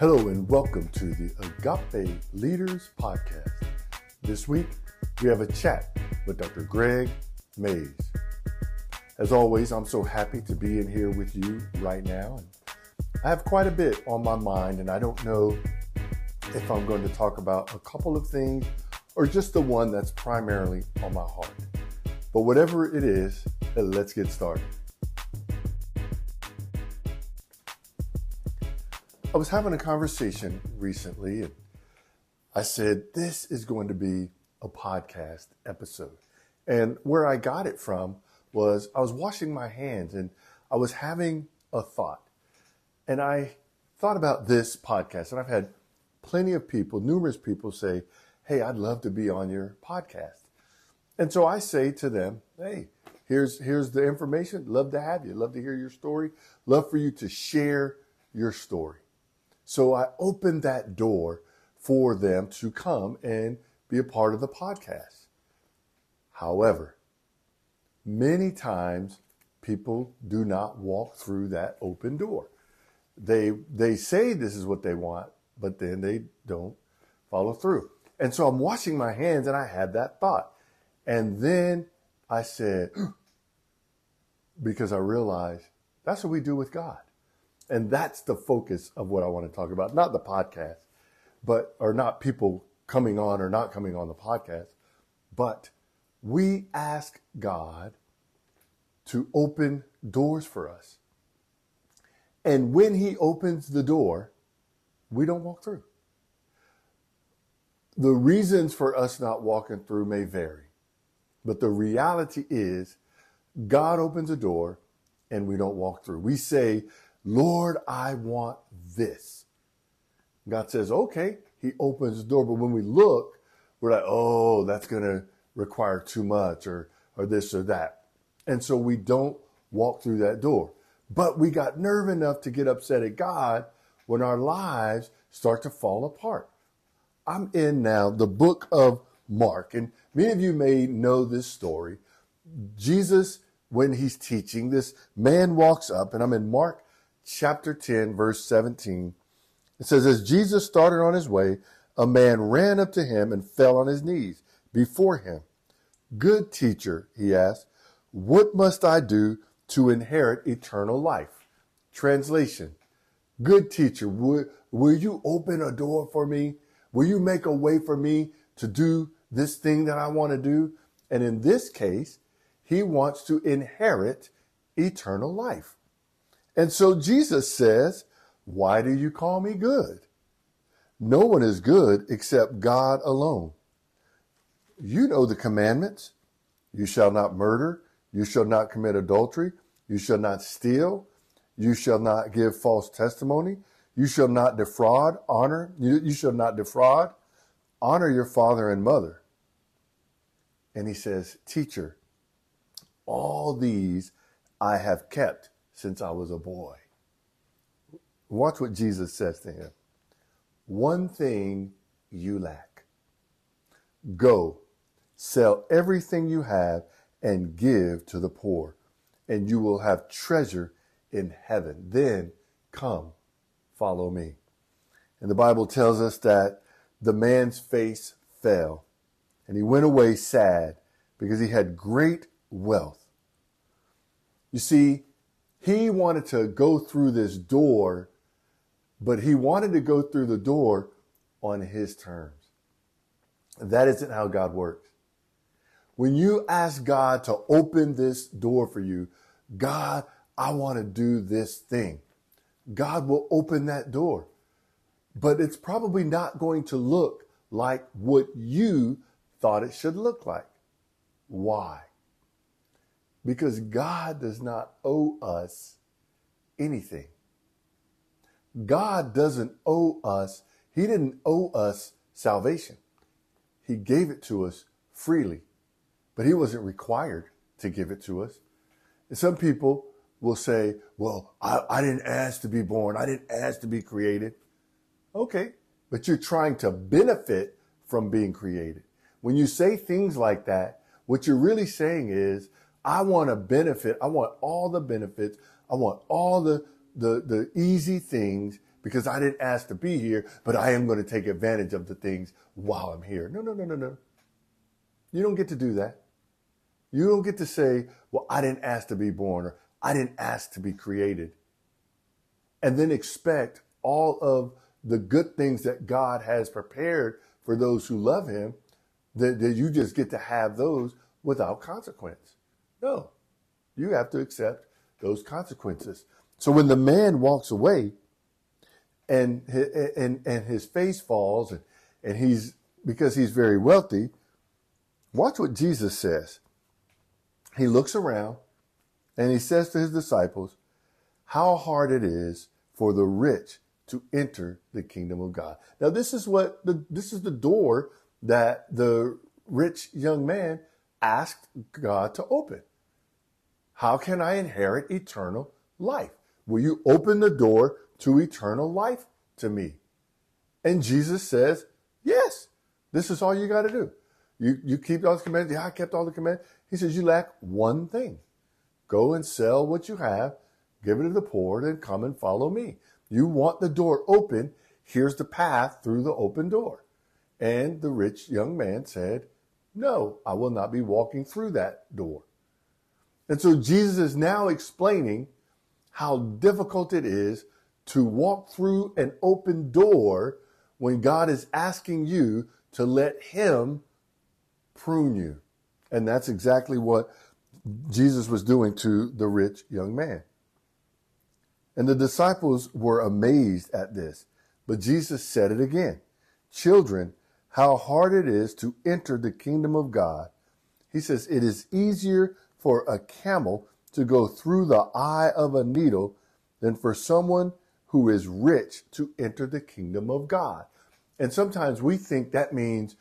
Hello and welcome to the Agape Leaders Podcast. This week, we have a chat with Dr. Gregg Mays. As always, I'm so happy to be in here with you right now. And I have quite a bit on my mind, and I don't know if I'm going to talk about a couple of things or just the one that's primarily on my heart. But whatever it is, let's get started. I was having a conversation recently and I said, This is going to be a podcast episode. And where I got it from was I was washing my hands and I was having a thought. And I thought about this podcast, and I've had plenty of people, numerous people say, Hey, I'd love to be on your podcast. And so I say to them, Hey, here's, here's the information. Love to have you. Love to hear your story. Love for you to share your story. So I opened that door for them to come and be a part of the podcast. However, many times people do not walk through that open door. They they say this is what they want, but then they don't follow through. And so I'm washing my hands and I had that thought. And then I said, because I realized that's what we do with God. And that's the focus of what I want to talk about, not the podcast, but, or not people coming on or not coming on the podcast, but we ask God to open doors for us. And when he opens the door, we don't walk through. The reasons for us not walking through may vary, but the reality is God opens a door and we don't walk through. We say, Lord, I want this. God says, okay. He opens the door. But when we look, we're like, oh, that's going to require too much or, or this or that. And so we don't walk through that door. But we got nerve enough to get upset at God when our lives start to fall apart. I'm in now the book of Mark, and many of you may know this story. Jesus, when he's teaching, this man walks up, and I'm in Mark chapter 10, verse 17. It says, As Jesus started on his way, a man ran up to him and fell on his knees before him. Good teacher, he asked, what must I do to inherit eternal life? Translation Good teacher, will, will you open a door for me? Will you make a way for me to do this thing that I want to do? And in this case, he wants to inherit eternal life. And so Jesus says, Why do you call me good? No one is good except God alone. You know the commandments. You shall not murder. You shall not commit adultery. You shall not steal. You shall not give false testimony. You shall not defraud. Honor. You, you shall not defraud. Honor your father and mother. And he says, Teacher, all these I have kept since I was a boy. Watch what Jesus says to him. One thing you lack. Go, sell everything you have and give to the poor, and you will have treasure in heaven. Then come, follow me. And the Bible tells us that the man's face fell, and he went away sad because he had great wealth. You see, he wanted to go through this door, but he wanted to go through the door on his terms. That isn't how God works. When you ask God to open this door for you, God, I want to do this thing. God will open that door. But it's probably not going to look like what you thought it should look like. Why? Because God does not owe us anything. God doesn't owe us, He didn't owe us salvation. He gave it to us freely, but He wasn't required to give it to us. And some people will say, well, I, I didn't ask to be born. I didn't ask to be created. Okay, but you're trying to benefit from being created. When you say things like that, what you're really saying is, I want to benefit. I want all the benefits. I want all the, the, the easy things because I didn't ask to be here, but I am going to take advantage of the things while I'm here. No, no, no, no, no. You don't get to do that. You don't get to say, well, I didn't ask to be born or I didn't ask to be created. And then expect all of the good things that God has prepared for those who love him, that, that you just get to have those without consequence. No, you have to accept those consequences. So when the man walks away and, and, and his face falls and, and he's, because he's very wealthy, watch what Jesus says. He looks around and he says to his disciples, how hard it is for the rich to enter the kingdom of God. Now, this is what the, this is the door that the rich young man asked God to open. How can I inherit eternal life? Will you open the door to eternal life to me? And Jesus says, yes, this is all you got to do. You, you keep all the commands. Yeah, I kept all the commandments. He says, you lack one thing. Go and sell what you have, give it to the poor, and come and follow me. You want the door open. Here's the path through the open door. And the rich young man said, no, I will not be walking through that door. And so Jesus is now explaining how difficult it is to walk through an open door when God is asking you to let Him prune you. And that's exactly what Jesus was doing to the rich young man. And the disciples were amazed at this. But Jesus said it again Children, how hard it is to enter the kingdom of God. He says, It is easier for a camel to go through the eye of a needle than for someone who is rich to enter the kingdom of God. And sometimes we think that means,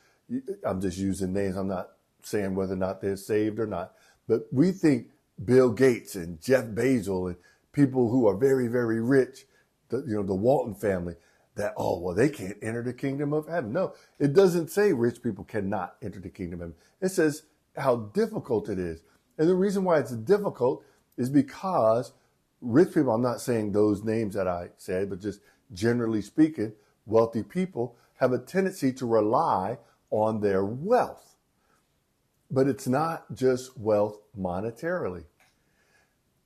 I'm just using names, I'm not saying whether or not they're saved or not, but we think Bill Gates and Jeff Bezos and people who are very, very rich, the, you know, the Walton family, that, oh, well, they can't enter the kingdom of heaven. No, it doesn't say rich people cannot enter the kingdom of heaven. It says how difficult it is. And the reason why it's difficult is because rich people, I'm not saying those names that I said, but just generally speaking, wealthy people have a tendency to rely on their wealth. But it's not just wealth monetarily.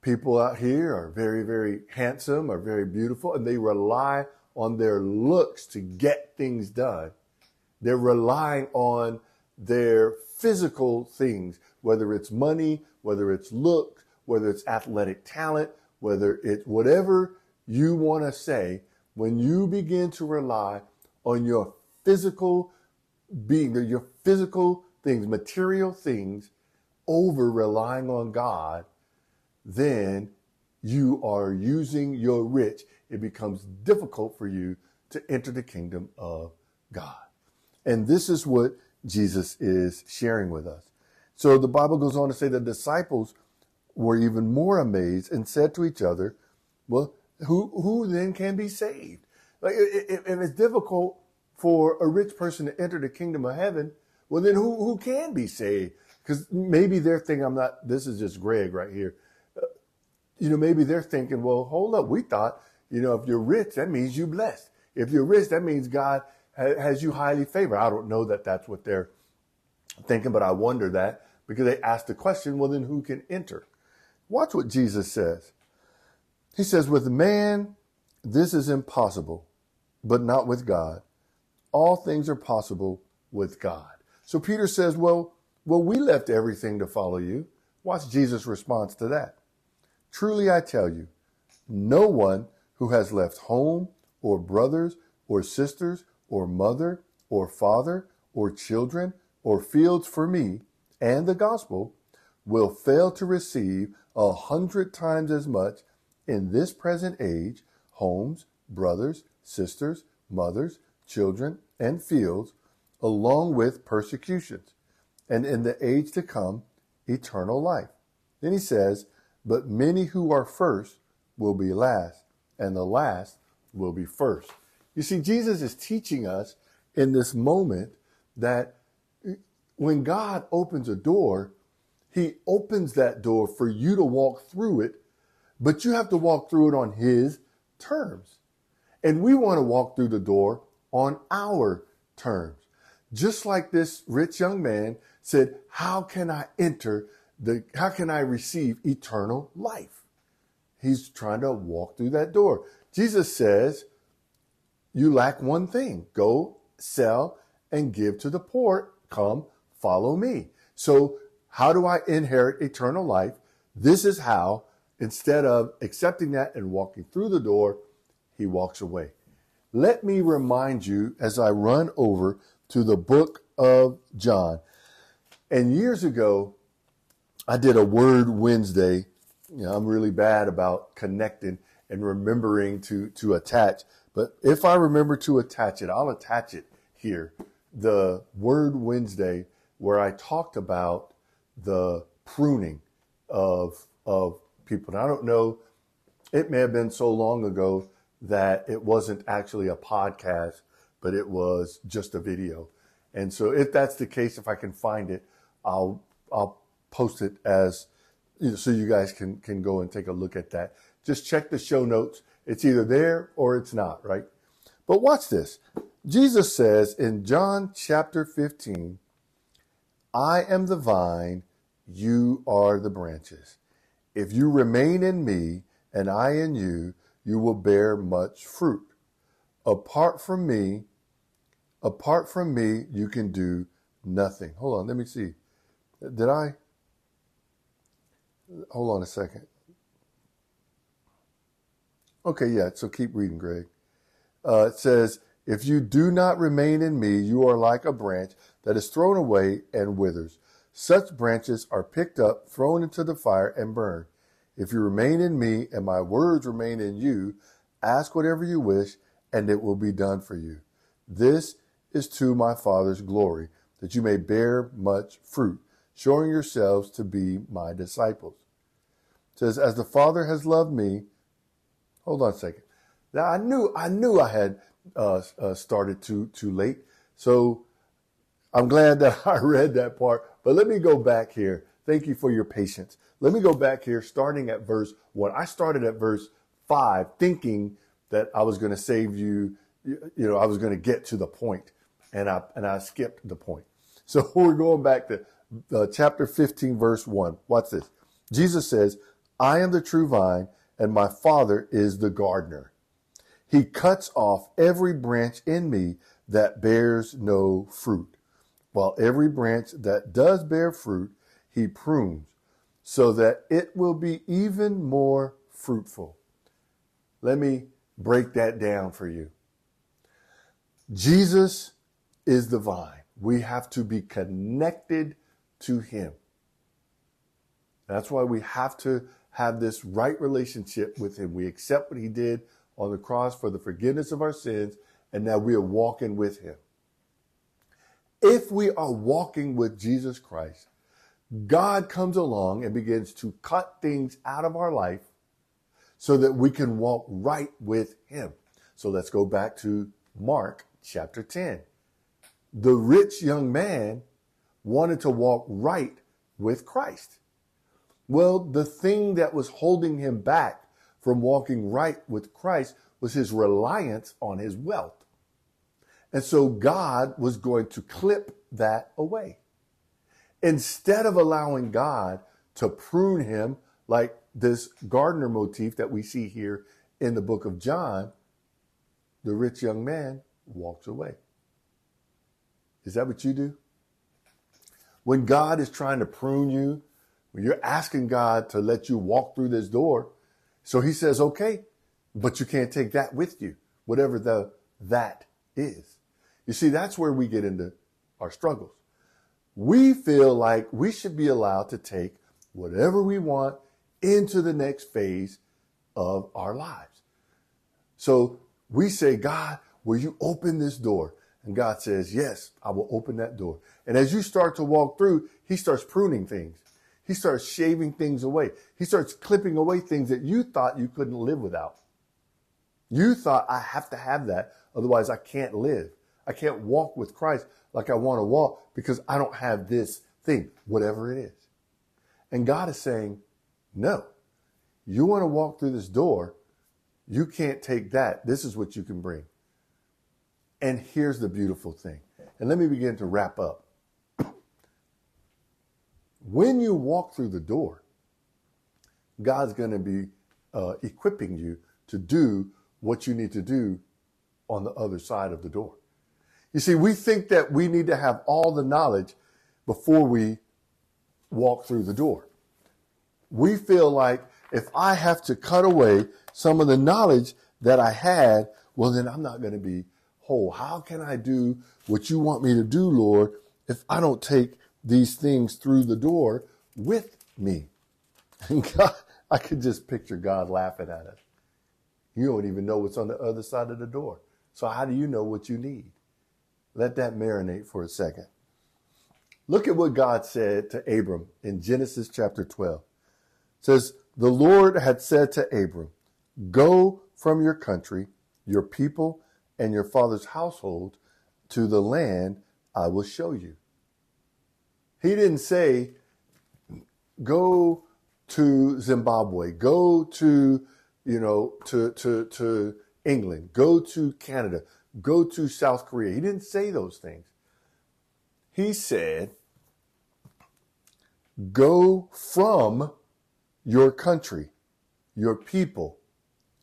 People out here are very, very handsome, are very beautiful, and they rely on their looks to get things done. They're relying on their physical things, whether it's money, whether it's look, whether it's athletic talent, whether it's whatever you want to say, when you begin to rely on your physical being, your physical things, material things, over relying on God, then you are using your rich. It becomes difficult for you to enter the kingdom of God. And this is what Jesus is sharing with us. So the Bible goes on to say the disciples were even more amazed and said to each other, well, who, who then can be saved? Like, if, if it's difficult for a rich person to enter the kingdom of heaven, well, then who, who can be saved? Because maybe they're thinking, I'm not, this is just Gregg right here. Uh, you know, maybe they're thinking, well, hold up. We thought, you know, if you're rich, that means you're blessed. If you're rich, that means God ha- has you highly favored. I don't know that that's what they're thinking, but I wonder that because they asked the question, well, then who can enter? Watch what Jesus says. He says, with man, this is impossible, but not with God. All things are possible with God. So Peter says, well, well, we left everything to follow you. Watch Jesus' response to that. Truly I tell you, no one who has left home or brothers or sisters or mother or father or children or fields for me and the gospel will fail to receive a hundred times as much in this present age homes, brothers, sisters, mothers, children, and fields, along with persecutions, and in the age to come, eternal life. Then he says, But many who are first will be last, and the last will be first. You see, Jesus is teaching us in this moment that when God opens a door, he opens that door for you to walk through it, but you have to walk through it on his terms. And we want to walk through the door on our terms. Just like this rich young man said, how can I enter the, how can I receive eternal life? He's trying to walk through that door. Jesus says, you lack one thing. Go sell and give to the poor. Come follow me. So how do I inherit eternal life? This is how, instead of accepting that and walking through the door, he walks away. Let me remind you as I run over to the book of John. And years ago, I did a Word Wednesday. You know, I'm really bad about connecting and remembering to, to attach. But if I remember to attach it, I'll attach it here. The Word Wednesday, where I talked about the pruning of, of people. And I don't know, it may have been so long ago that it wasn't actually a podcast, but it was just a video. And so if that's the case, if I can find it, I'll, I'll post it as, so you guys can, can go and take a look at that. Just check the show notes. It's either there or it's not, right? But watch this. Jesus says in John chapter 15, I am the vine, you are the branches. If you remain in me and I in you, you will bear much fruit. Apart from me, apart from me, you can do nothing. Hold on, let me see. Did I? Hold on a second. Okay, yeah, so keep reading, Gregg. Uh, it says, If you do not remain in me, you are like a branch that is thrown away and withers. Such branches are picked up, thrown into the fire, and burned. If you remain in me and my words remain in you, ask whatever you wish, and it will be done for you. This is to my Father's glory, that you may bear much fruit, showing yourselves to be my disciples. It says, as the Father has loved me. Hold on a second. Now I knew I knew I had uh, uh, started too too late, so I'm glad that I read that part. But let me go back here. Thank you for your patience. Let me go back here, starting at verse one. I started at verse five, thinking that I was going to save you. You know, I was going to get to the point, and I and I skipped the point. So we're going back to uh, chapter 15, verse one. Watch this. Jesus says, "I am the true vine, and my Father is the gardener. He cuts off every branch in me that bears no fruit, while every branch that does bear fruit, he prunes." so that it will be even more fruitful. Let me break that down for you. Jesus is the vine. We have to be connected to him. That's why we have to have this right relationship with him. We accept what he did on the cross for the forgiveness of our sins, and now we are walking with him. If we are walking with Jesus Christ, God comes along and begins to cut things out of our life so that we can walk right with Him. So let's go back to Mark chapter 10. The rich young man wanted to walk right with Christ. Well, the thing that was holding him back from walking right with Christ was his reliance on his wealth. And so God was going to clip that away. Instead of allowing God to prune him like this gardener motif that we see here in the book of John, the rich young man walks away. Is that what you do? When God is trying to prune you, when you're asking God to let you walk through this door, so he says, okay, but you can't take that with you, whatever the that is. You see, that's where we get into our struggles we feel like we should be allowed to take whatever we want into the next phase of our lives. So we say, God, will you open this door? And God says, yes, I will open that door. And as you start to walk through, he starts pruning things. He starts shaving things away. He starts clipping away things that you thought you couldn't live without. You thought I have to have that. Otherwise I can't live. I can't walk with Christ like I want to walk because I don't have this thing, whatever it is. And God is saying, no, you want to walk through this door. You can't take that. This is what you can bring. And here's the beautiful thing. And let me begin to wrap up. When you walk through the door, God's going to be uh, equipping you to do what you need to do on the other side of the door. You see, we think that we need to have all the knowledge before we walk through the door. We feel like if I have to cut away some of the knowledge that I had, well, then I'm not going to be whole. How can I do what you want me to do, Lord, if I don't take these things through the door with me? And God, I could just picture God laughing at us. You don't even know what's on the other side of the door. So how do you know what you need? Let that marinate for a second. Look at what God said to Abram in Genesis chapter 12. It says, The Lord had said to Abram, Go from your country, your people, and your father's household to the land I will show you. He didn't say, Go to Zimbabwe, go to, you know, to, to, to England, go to Canada, go to South Korea. He didn't say those things. He said, go from your country, your people,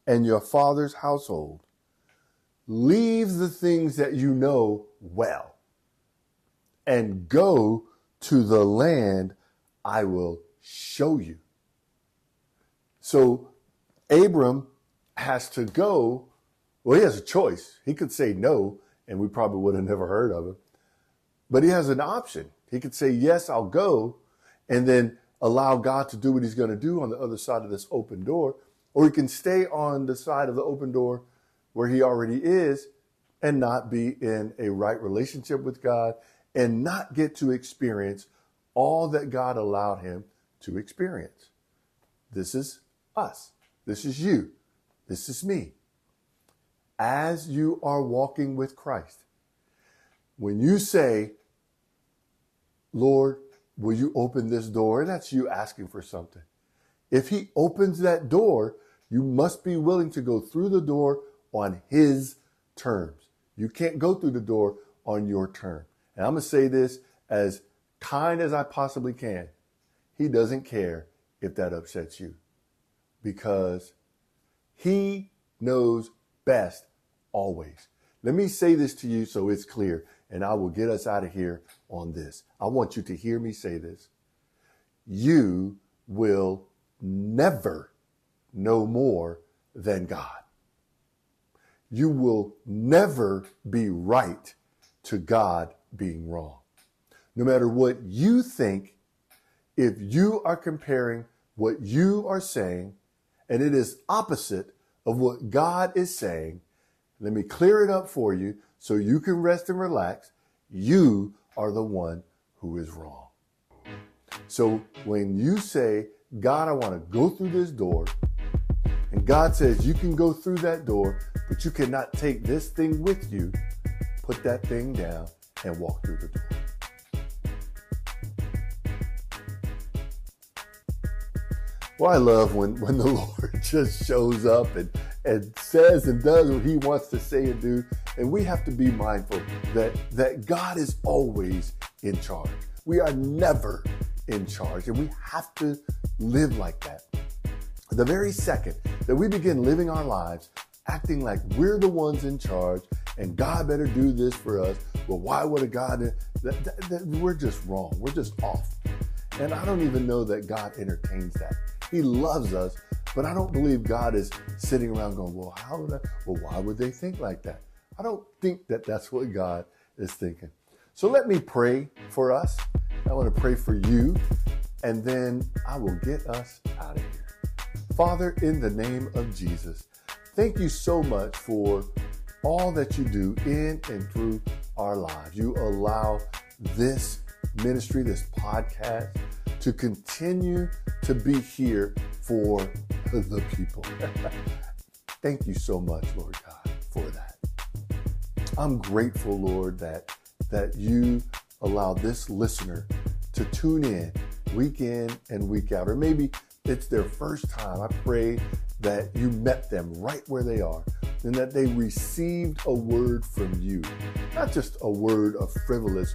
and your father's household. Leave the things that you know well and go to the land I will show you. So Abram has to go. Well, he has a choice. He could say no, and we probably would have never heard of him. But he has an option. He could say, Yes, I'll go, and then allow God to do what he's going to do on the other side of this open door. Or he can stay on the side of the open door where he already is and not be in a right relationship with God and not get to experience all that God allowed him to experience. This is us. This is you. This is me. As you are walking with Christ, when you say, Lord, will you open this door? That's you asking for something. If he opens that door, you must be willing to go through the door on his terms. You can't go through the door on your term. And I'm going to say this as kind as I possibly can. He doesn't care if that upsets you because he knows best always. Let me say this to you so it's clear, and I will get us out of here on this. I want you to hear me say this. You will never know more than God. You will never be right to God being wrong. No matter what you think, if you are comparing what you are saying and it is opposite of what God is saying, let me clear it up for you so you can rest and relax. You are the one who is wrong. So when you say, God, I want to go through this door, and God says you can go through that door, but you cannot take this thing with you, put that thing down and walk through the door. Well, I love when, when the Lord just shows up and, and says and does what he wants to say and do. And we have to be mindful that, that God is always in charge. We are never in charge, and we have to live like that. The very second that we begin living our lives acting like we're the ones in charge and God better do this for us, well, why would a God? That, that, that, we're just wrong. We're just off. And I don't even know that God entertains that. He loves us, but I don't believe God is sitting around going, well, how would I, well, why would they think like that? I don't think that that's what God is thinking. So let me pray for us. I want to pray for you, and then I will get us out of here. Father, in the name of Jesus, thank you so much for all that you do in and through our lives. You allow this ministry, this podcast, to continue to be here for the people. Thank you so much, Lord God, for that. I'm grateful, Lord, that that you allow this listener to tune in week in and week out, or maybe it's their first time. I pray that you met them right where they are and that they received a word from you. Not just a word, a frivolous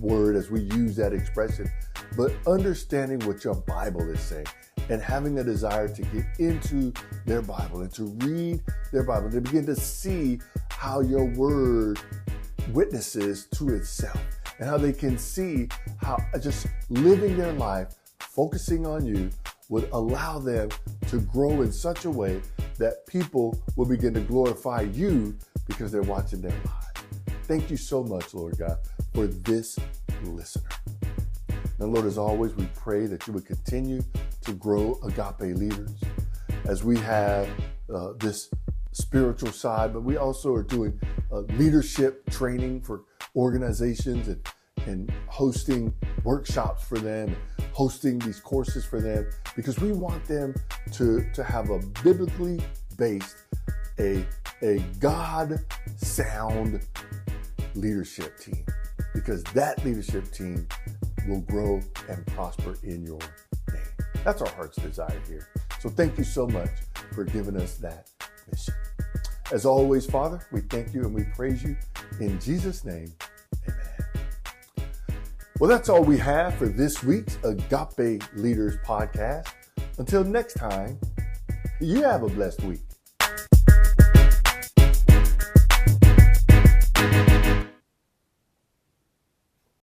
word as we use that expression, but understanding what your Bible is saying and having a desire to get into their Bible and to read their Bible, to begin to see how your word witnesses to itself and how they can see how just living their life, focusing on you, would allow them to grow in such a way that people will begin to glorify you because they're watching their lives. Thank you so much, Lord God, for this listener. And Lord, as always, we pray that you would continue to grow agape leaders as we have uh, this spiritual side, but we also are doing uh, leadership training for organizations and, and hosting workshops for them, hosting these courses for them, because we want them to, to have a biblically based, a, a God sound leadership team, because that leadership team will grow and prosper in your name. That's our heart's desire here. So thank you so much for giving us that mission. As always, Father, we thank you and we praise you in Jesus' name. Amen. Well, that's all we have for this week's Agape Leaders podcast. Until next time, you have a blessed week.